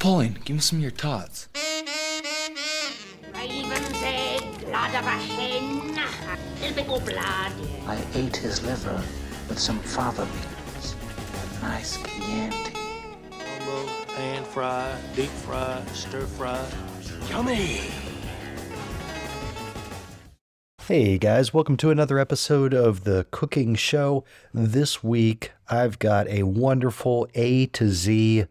Pauline, give me some of your tots. Raven's egg, blood of a hen, a little bit more blood. I ate his liver with some fava beans. A nice Chianti. Combo, pan fry, deep fry, stir fry. Yummy! Hey guys, welcome to another episode of the Cooking Show. This week, I've got a wonderful A to Z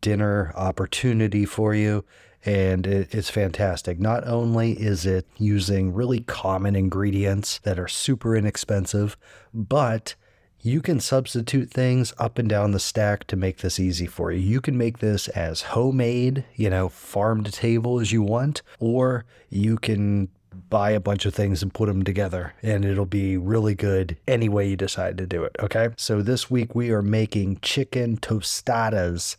dinner opportunity for you, and it- it's fantastic. Not only is it using really common ingredients that are super inexpensive, but you can substitute things up and down the stack to make this easy for you. You can make this as homemade, you know, farm to table as you want, or you can buy a bunch of things and put them together and it'll be really good any way you decide to do it. Okay. So this week we are making chicken tostadas.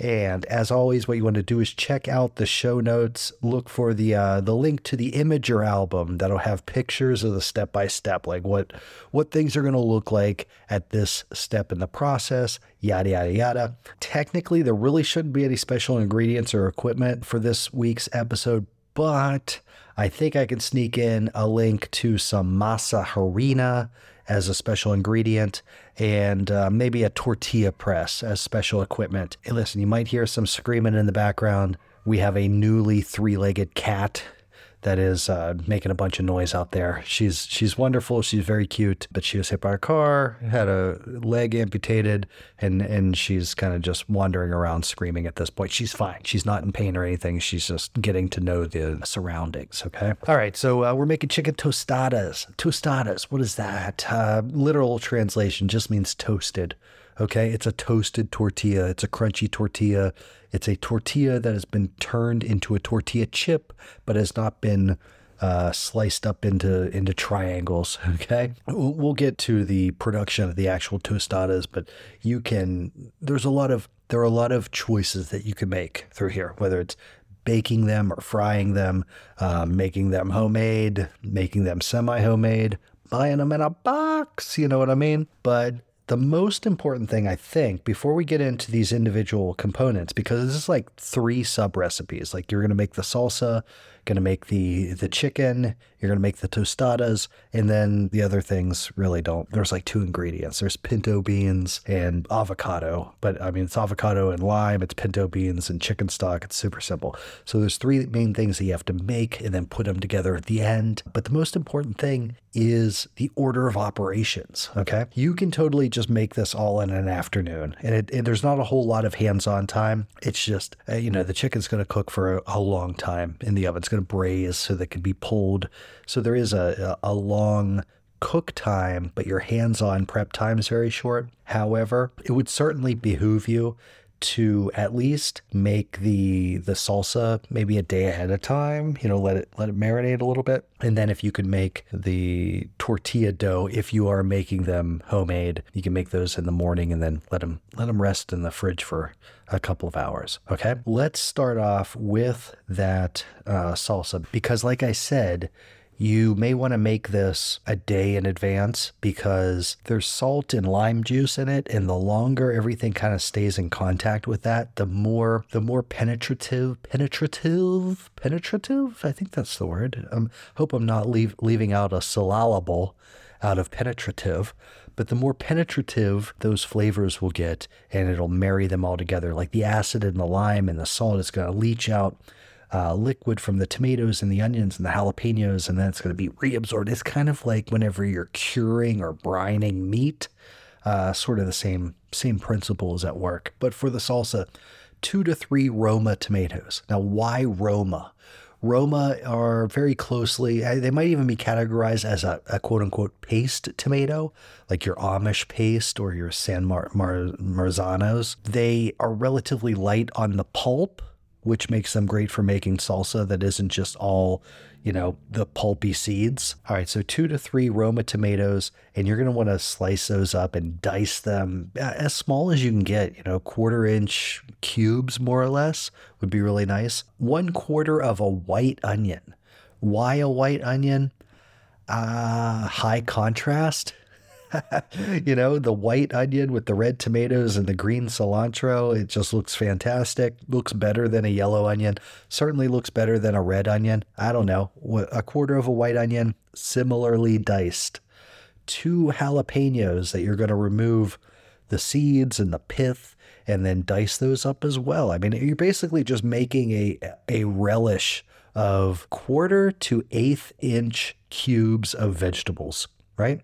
And as always, what you want to do is check out the show notes. Look for the uh, the link to the Imgur album that'll have pictures of the step by step, like what what things are going to look like at this step in the process. Yada yada yada. Technically, there really shouldn't be any special ingredients or equipment for this week's episode, but I think I can sneak in a link to some masa harina as a special ingredient and uh, maybe a tortilla press as special equipment. Hey, listen, you might hear some screaming in the background. We have a newly three legged cat that is uh, making a bunch of noise out there. She's she's wonderful. She's very cute, but she was hit by a car, had a leg amputated, and and she's kind of just wandering around screaming at this point. She's fine. She's not in pain or anything. She's just getting to know the surroundings. Okay. All right. So uh, we're making chicken tostadas. Tostadas. What is that? Uh, literal translation just means toasted. Okay, it's a toasted tortilla. It's a crunchy tortilla. It's a tortilla that has been turned into a tortilla chip, but has not been uh, sliced up into into triangles. Okay, we'll, get to the production of the actual tostadas, but you can. There's a lot of there are a lot of choices that you can make through here, whether it's baking them or frying them, um, making them homemade, making them semi homemade, buying them in a box. You know what I mean? But the most important thing, I think, before we get into these individual components, because this is like three sub recipes. Like you're going to make the salsa, going to make the the chicken, you're going to make the tostadas, and then the other things really don't. There's like two ingredients. There's pinto beans and avocado, but I mean it's avocado and lime. It's pinto beans and chicken stock. It's super simple. So there's three main things that you have to make and then put them together at the end. But the most important thing is the order of operations. Okay, you can totally just make this all in an afternoon, and, it, and there's not a whole lot of hands-on time. It's just uh, you know the chicken's going to cook for a, a long time in the oven. It's going to braise so that can be pulled. So there is a, a, long cook time, but your hands-on prep time is very short. However, it would certainly behoove you to at least make the the salsa maybe a day ahead of time you know let it let it marinate a little bit. And then if you could make the tortilla dough if you are making them homemade you can make those in the morning and then let them let them rest in the fridge for a couple of hours okay? Let's start off with that uh, salsa because like i said you may want to make this a day in advance because there's salt and lime juice in it and the longer everything kind of stays in contact with that the more the more penetrative penetrative penetrative? I think that's the word. I um, hope i'm not leave, leaving out a syllable out of penetrative but the more penetrative those flavors will get and it'll marry them all together. Like the acid and the lime and the salt is going to leach out uh, liquid from the tomatoes and the onions and the jalapenos, and then it's going to be reabsorbed. It's kind of like whenever you're curing or brining meat, uh, sort of the same same principles at work. But for the salsa, two to three Roma tomatoes. Now, why Roma? Roma are very closely, they might even be categorized as a, a quote unquote paste tomato, like your Amish paste or your San Mar- Mar- Marzanos. They are relatively light on the pulp, which makes them great for making salsa that isn't just all, you know, the pulpy seeds. All right, so two to three Roma tomatoes, and you're want to slice those up and dice them as small as you can get, you know, quarter inch cubes more or less would be really nice. One quarter of a white onion. Why a white onion? Uh, high contrast. you know, the white onion with the red tomatoes and the green cilantro, it just looks fantastic. Looks better than a yellow onion. Certainly looks better than a red onion. I don't know. A quarter of a white onion, similarly diced. Two jalapenos that you're going to remove the seeds and the pith and then dice those up as well. I mean, you're basically just making a a relish of quarter to eighth inch cubes of vegetables, right?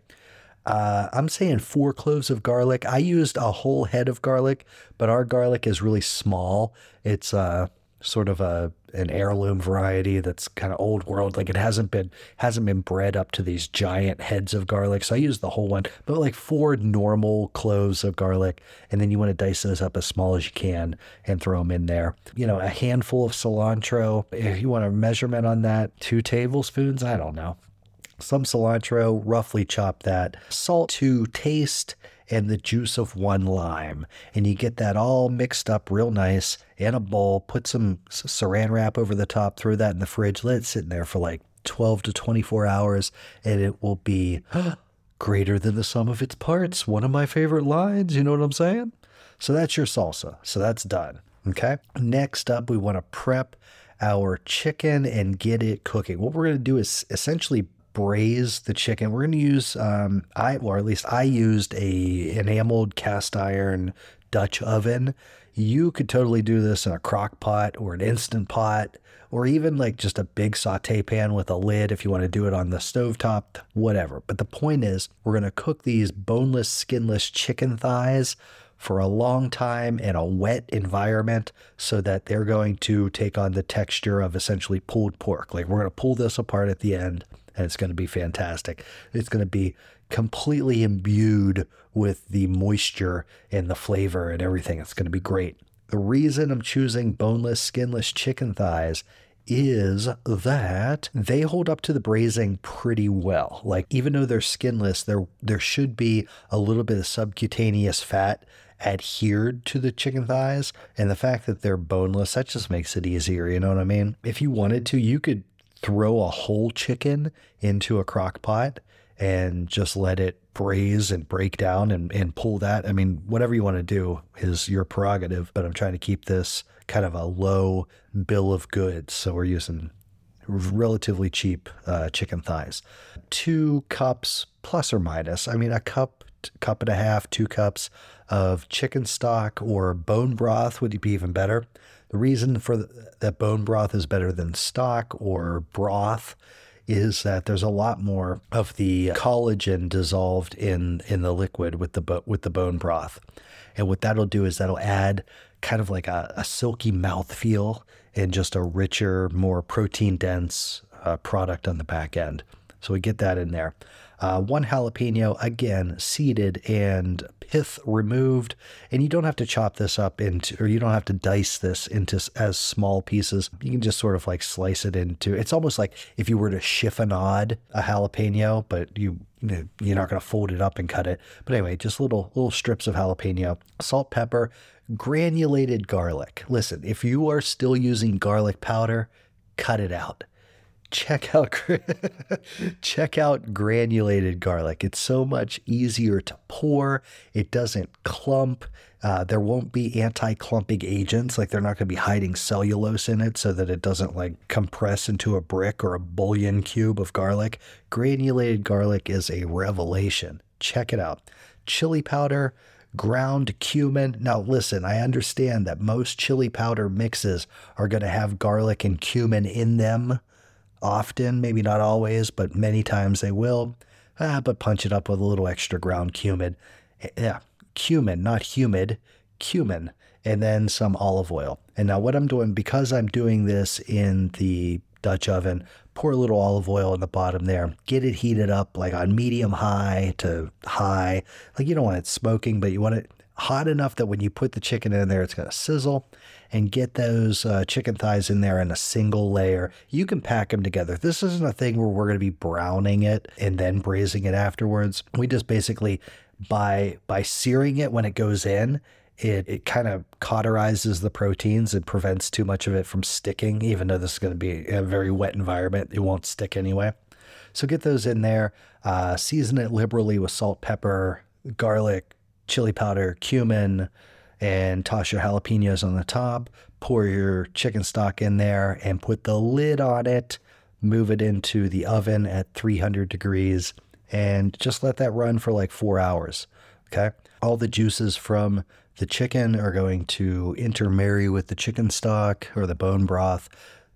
Uh, I'm saying four cloves of garlic. I used a whole head of garlic, but our garlic is really small. It's uh, sort of a an heirloom variety that's kind of old world. Like it hasn't been hasn't been bred up to these giant heads of garlic. So I used the whole one, but like four normal cloves of garlic, and then you want to dice those up as small as you can and throw them in there. You know, a handful of cilantro. If you want a measurement on that, two tablespoons. I don't know some cilantro, roughly chop that, salt to taste, and the juice of one lime. And you get that all mixed up real nice in a bowl, put some saran wrap over the top, throw that in the fridge, let it sit in there for like 12 to 24 hours, and it will be greater than the sum of its parts. One of my favorite lines, you know what I'm saying? So that's your salsa. So that's done. Okay. Next up, we want to prep our chicken and get it cooking. What we're going to do is essentially braise the chicken. We're going to use, um, I or at least I used a enameled cast iron Dutch oven. You could totally do this in a crock pot or an instant pot or even like just a big saute pan with a lid if you want to do it on the stovetop, whatever. But the point is, we're going to cook these boneless, skinless chicken thighs for a long time in a wet environment so that they're going to take on the texture of essentially pulled pork. Like we're going to pull this apart at the end and it's going to be fantastic. It's going to be completely imbued with the moisture and the flavor and everything. It's going to be great. The reason I'm choosing boneless, skinless chicken thighs is that they hold up to the braising pretty well. Like even though they're skinless, there there should be a little bit of subcutaneous fat adhered to the chicken thighs and the fact that they're boneless that just makes it easier, you know what I mean? If you wanted to, you could throw a whole chicken into a crock pot and just let it braise and break down and, and pull that. I mean, whatever you want to do is your prerogative, but I'm trying to keep this kind of a low bill of goods. So we're using relatively cheap uh, chicken thighs. Two cups plus or minus. I mean, a cup, cup and a half, two cups of chicken stock or bone broth would be even better. The reason for the, that bone broth is better than stock or broth is that there's a lot more of the collagen dissolved in in the liquid with the with the bone broth. And what that'll do is that'll add kind of like a, a silky mouth feel and just a richer, more protein dense uh, product on the back end. So we get that in there. Uh, one jalapeno, again, seeded and pith removed. And you don't have to chop this up into, or you don't have to dice this into as small pieces. You can just sort of like slice it into, it's almost like if you were to chiffonade a jalapeno, but you, you're not going to fold it up and cut it. But anyway, just little, little strips of jalapeno, salt, pepper, granulated garlic. Listen, if you are still using garlic powder, cut it out check out check out granulated garlic. It's so much easier to pour. It doesn't clump. Uh, there won't be anti-clumping agents, like they're not going to be hiding cellulose in it so that it doesn't like compress into a brick or a bouillon cube of garlic. Granulated garlic is a revelation. Check it out. Chili powder, ground cumin. Now, listen, I understand that most chili powder mixes are going to have garlic and cumin in them often, maybe not always, but many times they will. Ah, but punch it up with a little extra ground cumin. Eh, yeah, cumin, not humid, cumin, and then some olive oil. And now, what I'm doing, because I'm doing this in the Dutch oven, pour a little olive oil in the bottom there, get it heated up like on medium high to high. Like you don't want it smoking, but you want it hot enough that when you put the chicken in there, it's going to sizzle and get those uh, chicken thighs in there in a single layer. You can pack them together. This isn't a thing where we're going to be browning it and then braising it afterwards. We just basically by by searing it when it goes in, it, it kind of cauterizes the proteins and prevents too much of it from sticking, even though this is going to be a very wet environment. It won't stick anyway. So get those in there, uh, season it liberally with salt, pepper, garlic, chili powder, cumin, and toss your jalapenos on the top. Pour your chicken stock in there and put the lid on it. Move it into the oven at 300 degrees and just let that run for like four hours. Okay. All the juices from the chicken are going to intermarry with the chicken stock or the bone broth.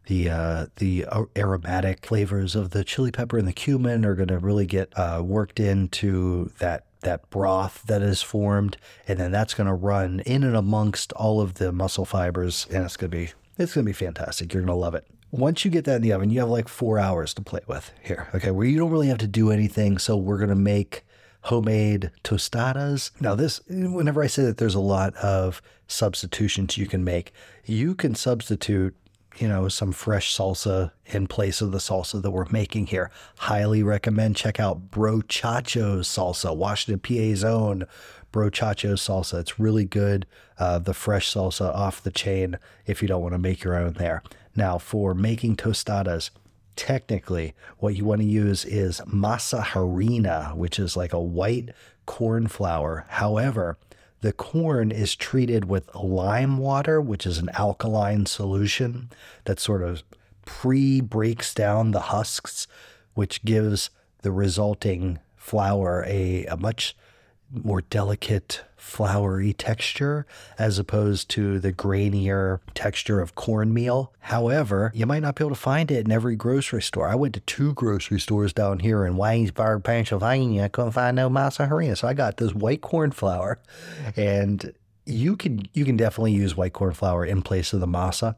The uh, the aromatic flavors of the chili pepper and the cumin are going to really get uh, worked into that that broth that is formed, and then that's going to run in and amongst all of the muscle fibers, and it's going to be it's going to be fantastic. You're going to love it. Once you get that in the oven, you have like four hours to play with here. Okay, where you don't really have to do anything. So we're going to make homemade tostadas. Now, this, whenever I say that there's a lot of substitutions you can make, you can substitute you know, some fresh salsa in place of the salsa that we're making here. Highly recommend check out Brochacho's salsa, Washington PA's own Brochacho's salsa. It's really good. Uh, the fresh salsa off the chain if you don't want to make your own there. Now, for making tostadas, technically what you want to use is masa harina, which is like a white corn flour. However, the corn is treated with lime water, which is an alkaline solution that sort of pre breaks down the husks, which gives the resulting flour a, a much more delicate, floury texture as opposed to the grainier texture of cornmeal. However, you might not be able to find it in every grocery store. I went to two grocery stores down here in Waynesburg, Pennsylvania. I couldn't find no masa harina. So I got this white corn flour and you can you can definitely use white corn flour in place of the masa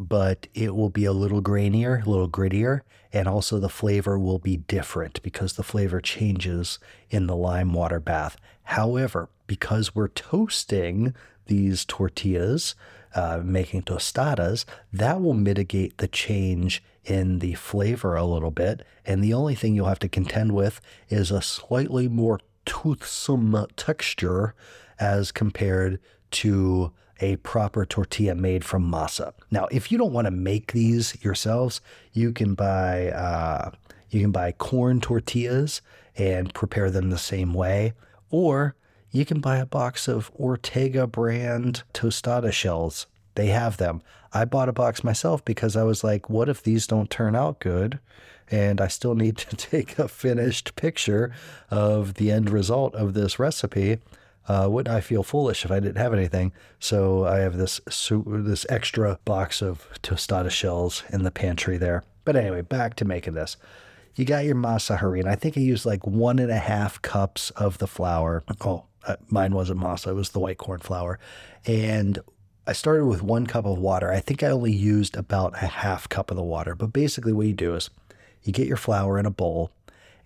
but it will be a little grainier, a little grittier, and also the flavor will be different because the flavor changes in the lime water bath. However, because we're toasting these tortillas, uh, making tostadas, that will mitigate the change in the flavor a little bit. And the only thing you'll have to contend with is a slightly more toothsome texture as compared to a proper tortilla made from masa. Now, if you don't want to make these yourselves, you can buy uh, you can buy corn tortillas and prepare them the same way, or you can buy a box of Ortega brand tostada shells. They have them. I bought a box myself because I was like, what if these don't turn out good? And I still need to take a finished picture of the end result of this recipe uh, wouldn't I feel foolish if I didn't have anything? So I have this this extra box of tostada shells in the pantry there. But anyway, back to making this. You got your masa harina. I think I used like one and a half cups of the flour. Oh, uh, mine wasn't masa; it was the white corn flour, and I started with one cup of water. I think I only used about a half cup of the water. But basically, what you do is you get your flour in a bowl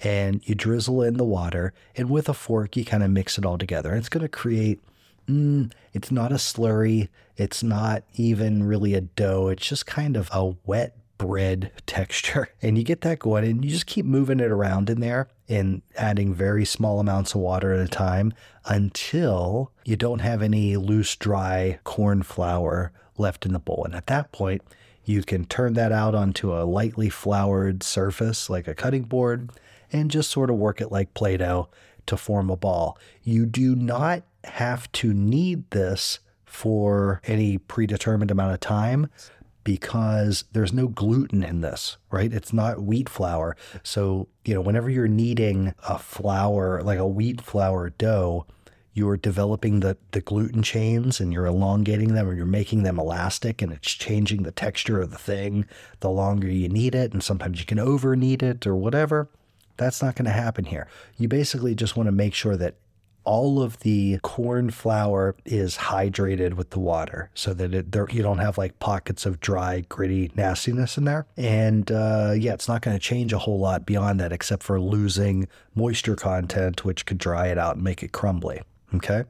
and you drizzle in the water, and with a fork, you kind of mix it all together. And it's going to create, mm, it's not a slurry, it's not even really a dough, it's just kind of a wet bread texture. And you get that going, and you just keep moving it around in there and adding very small amounts of water at a time until you don't have any loose, dry corn flour left in the bowl. And at that point, you can turn that out onto a lightly floured surface like a cutting board and just sort of work it like Play Doh to form a ball. You do not have to knead this for any predetermined amount of time because there's no gluten in this, right? It's not wheat flour. So, you know, whenever you're kneading a flour, like a wheat flour dough, you're developing the, the gluten chains and you're elongating them or you're making them elastic and it's changing the texture of the thing the longer you knead it. And sometimes you can over knead it or whatever. That's not going to happen here. You basically just want to make sure that all of the corn flour is hydrated with the water so that it, there, you don't have like pockets of dry, gritty nastiness in there. And uh, yeah, it's not going to change a whole lot beyond that except for losing moisture content, which could dry it out and make it crumbly. Okay.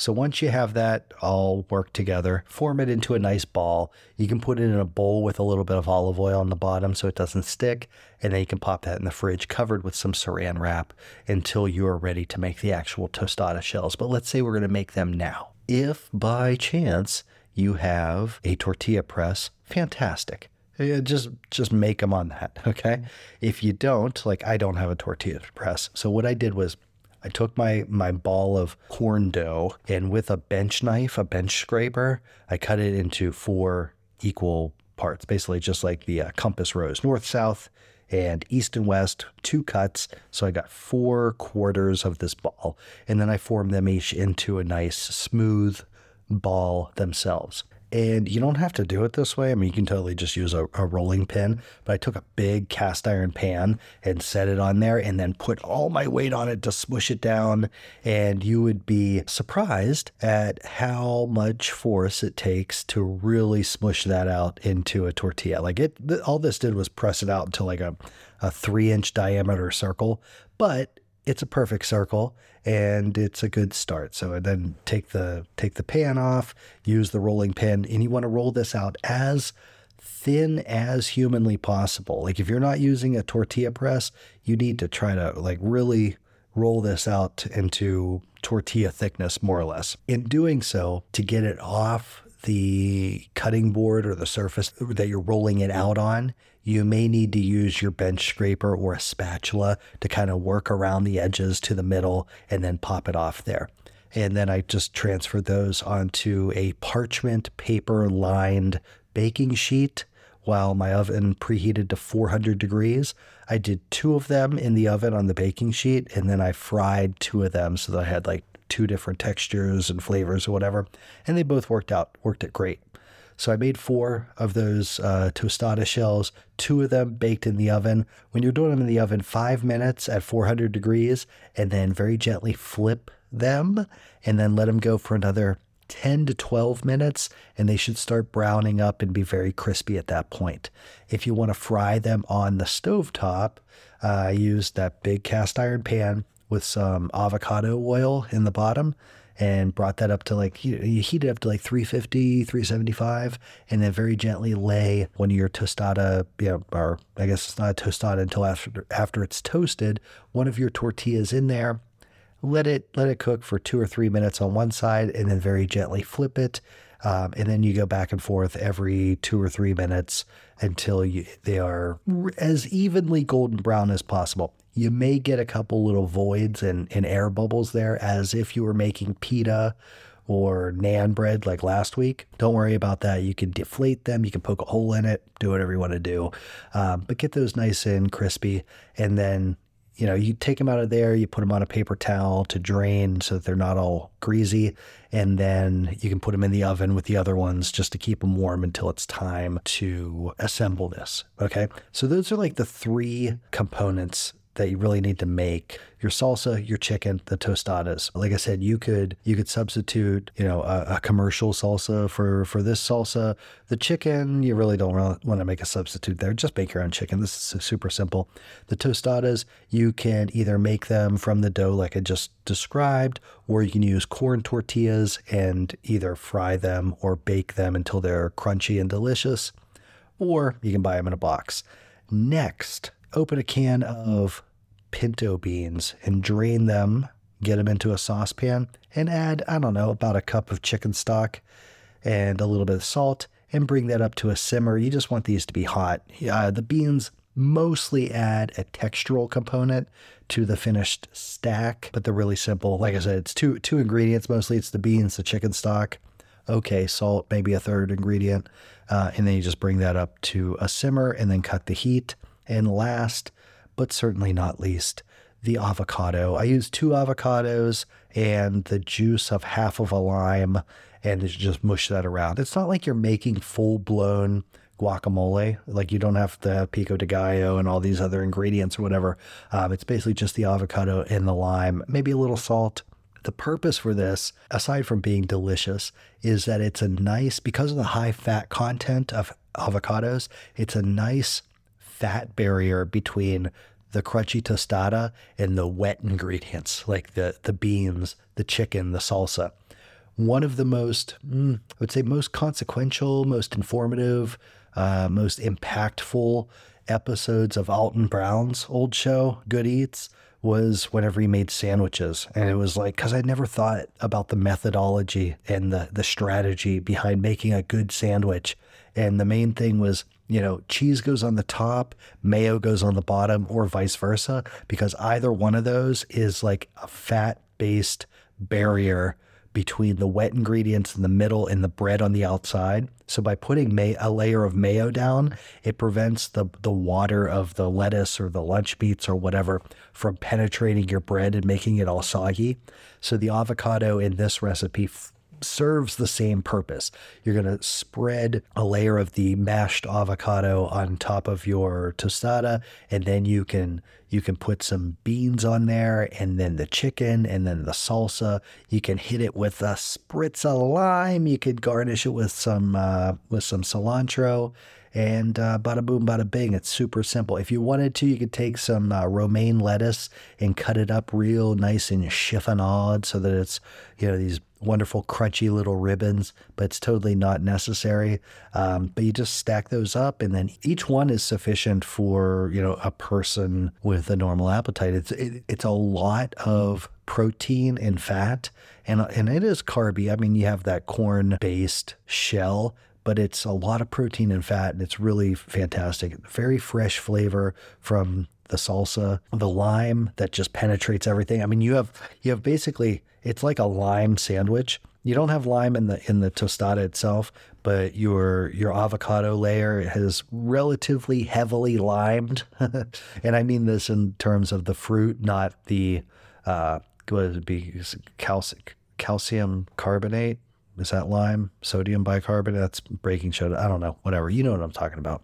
So once you have that all worked together, form it into a nice ball. You can put it in a bowl with a little bit of olive oil on the bottom so it doesn't stick, and then you can pop that in the fridge covered with some saran wrap until you are ready to make the actual tostada shells. But let's say we're going to make them now. If by chance you have a tortilla press, fantastic. Uh, yeah, just just make them on that, okay? If you don't, like I don't have a tortilla press. So what I did was I took my my ball of corn dough and with a bench knife, a bench scraper, I cut it into four equal parts, basically just like the uh, compass rose, north, south, and east and west, two cuts. So I got four quarters of this ball, and then I formed them each into a nice smooth ball themselves. And you don't have to do it this way. I mean, you can totally just use a, a, rolling pin. But I took a big cast iron pan and set it on there and then put all my weight on it to smush it down. And you would be surprised at how much force it takes to really smush that out into a tortilla. Like it, all this did was press it out into like a, a three inch diameter circle. But it's a perfect circle and it's a good start. So then take the take the pan off, use the rolling pin, and you want to roll this out as thin as humanly possible. Like if you're not using a tortilla press, you need to try to like really roll this out into tortilla thickness more or less. In doing so, to get it off the cutting board or the surface that you're rolling it out on, you may need to use your bench scraper or a spatula to kind of work around the edges to the middle and then pop it off there. And then I just transferred those onto a parchment paper lined baking sheet while my oven preheated to 400 degrees. I did two of them in the oven on the baking sheet and then I fried two of them so that I had like two different textures and flavors or whatever. And they both worked out, worked it great. So I made four of those uh, tostada shells, two of them baked in the oven. When you're doing them in the oven, five minutes at 400 degrees, and then very gently flip them and then let them go for another 10 to 12 minutes, and they should start browning up and be very crispy at that point. If you want to fry them on the stove top, uh, I used that big cast iron pan with some avocado oil in the bottom and brought that up to like you, heat it up to like 350 375 and then very gently lay one of your tostada you know or i guess it's not a tostada until after after it's toasted one of your tortillas in there. Let it let it cook for two or three minutes on one side and then very gently flip it um, and then you go back and forth every two or three minutes until you, they are as evenly golden brown as possible you may get a couple little voids and, and air bubbles there as if you were making pita or nan bread like last week. Don't worry about that. You can deflate them, you can poke a hole in it, do whatever you want to do. Um, but get those nice and crispy. And then you know, you take them out of there, you put them on a paper towel to drain so that they're not all greasy, and then you can put them in the oven with the other ones just to keep them warm until it's time to assemble this. Okay. So those are like the three components that you really need to make your salsa, your chicken, the tostadas. Like I said, you could you could substitute, you know, a, a commercial salsa for for this salsa. The chicken, you really don't want to make a substitute there. Just make your own chicken. This is super simple. The tostadas, you can either make them from the dough like I just described, or you can use corn tortillas and either fry them or bake them until they're crunchy and delicious, or you can buy them in a box. Next, open a can of pinto beans and drain them, get them into a saucepan, and add, I don't know, about a cup of chicken stock and a little bit of salt and bring that up to a simmer. You just want these to be hot. Uh, the beans mostly add a textural component to the finished stack, but they're really simple. Like I said, it's two two ingredients mostly. It's the beans, the chicken stock, okay, salt, maybe a third ingredient, uh, and then you just bring that up to a simmer and then cut the heat. And last, but certainly not least, the avocado. I use two avocados and the juice of half of a lime and just mush that around. It's not like you're making full blown guacamole. Like you don't have the pico de gallo and all these other ingredients or whatever. Um, it's basically just the avocado and the lime, maybe a little salt. The purpose for this, aside from being delicious, is that it's a nice, because of the high fat content of avocados, it's a nice fat barrier between the crunchy tostada and the wet ingredients like the the beans, the chicken, the salsa. One of the most, mm, I would say, most consequential, most informative, uh, most impactful episodes of Alton Brown's old show, Good Eats, was whenever he made sandwiches. And it was like, because I never thought about the methodology and the, the strategy behind making a good sandwich. And the main thing was, you know, cheese goes on the top, mayo goes on the bottom, or vice versa, because either one of those is like a fat based barrier between the wet ingredients in the middle and the bread on the outside. So by putting may- a layer of mayo down, it prevents the the water of the lettuce or the lunch meats or whatever from penetrating your bread and making it all soggy. So the avocado in this recipe serves the same purpose. You're going to spread a layer of the mashed avocado on top of your tostada and then you can you can put some beans on there and then the chicken and then the salsa. You can hit it with a spritz of lime. You could garnish it with some uh, with some cilantro and uh, bada boom, bada bing. It's super simple. If you wanted to, you could take some uh, romaine lettuce and cut it up real nice and chiffonade so that it's, you know, these wonderful crunchy little ribbons, but it's totally not necessary. Um, but you just stack those up, and then each one is sufficient for you know a person with a normal appetite. It's it, it's a lot of protein and fat, and and it is carby. I mean, you have that corn based shell. But it's a lot of protein and fat, and it's really fantastic. Very fresh flavor from the salsa, the lime that just penetrates everything. I mean, you have you have basically it's like a lime sandwich. You don't have lime in the in the tostada itself, but your your avocado layer has relatively heavily limed, and I mean this in terms of the fruit, not the uh, what would be calcium calcium carbonate. Is that lime? Sodium bicarbonate? That's baking soda. I don't know. Whatever. You know what I'm talking about.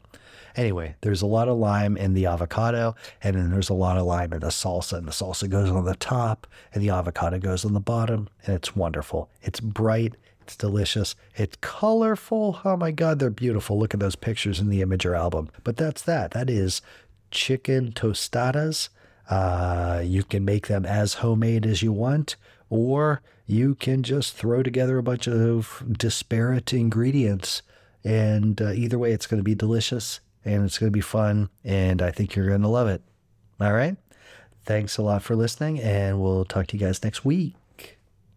Anyway, there's a lot of lime in the avocado, and then there's a lot of lime in the salsa, and the salsa goes on the top, and the avocado goes on the bottom, and it's wonderful. It's bright, it's delicious, it's colorful. Oh my God, they're beautiful. Look at those pictures in the Imgur album. But that's that. That is chicken tostadas. Uh, you can make them as homemade as you want, or you can just throw together a bunch of disparate ingredients. And uh, either way, it's going to be delicious and it's going to be fun. And I think you're going to love it. All right. Thanks a lot for listening, and we'll talk to you guys next week.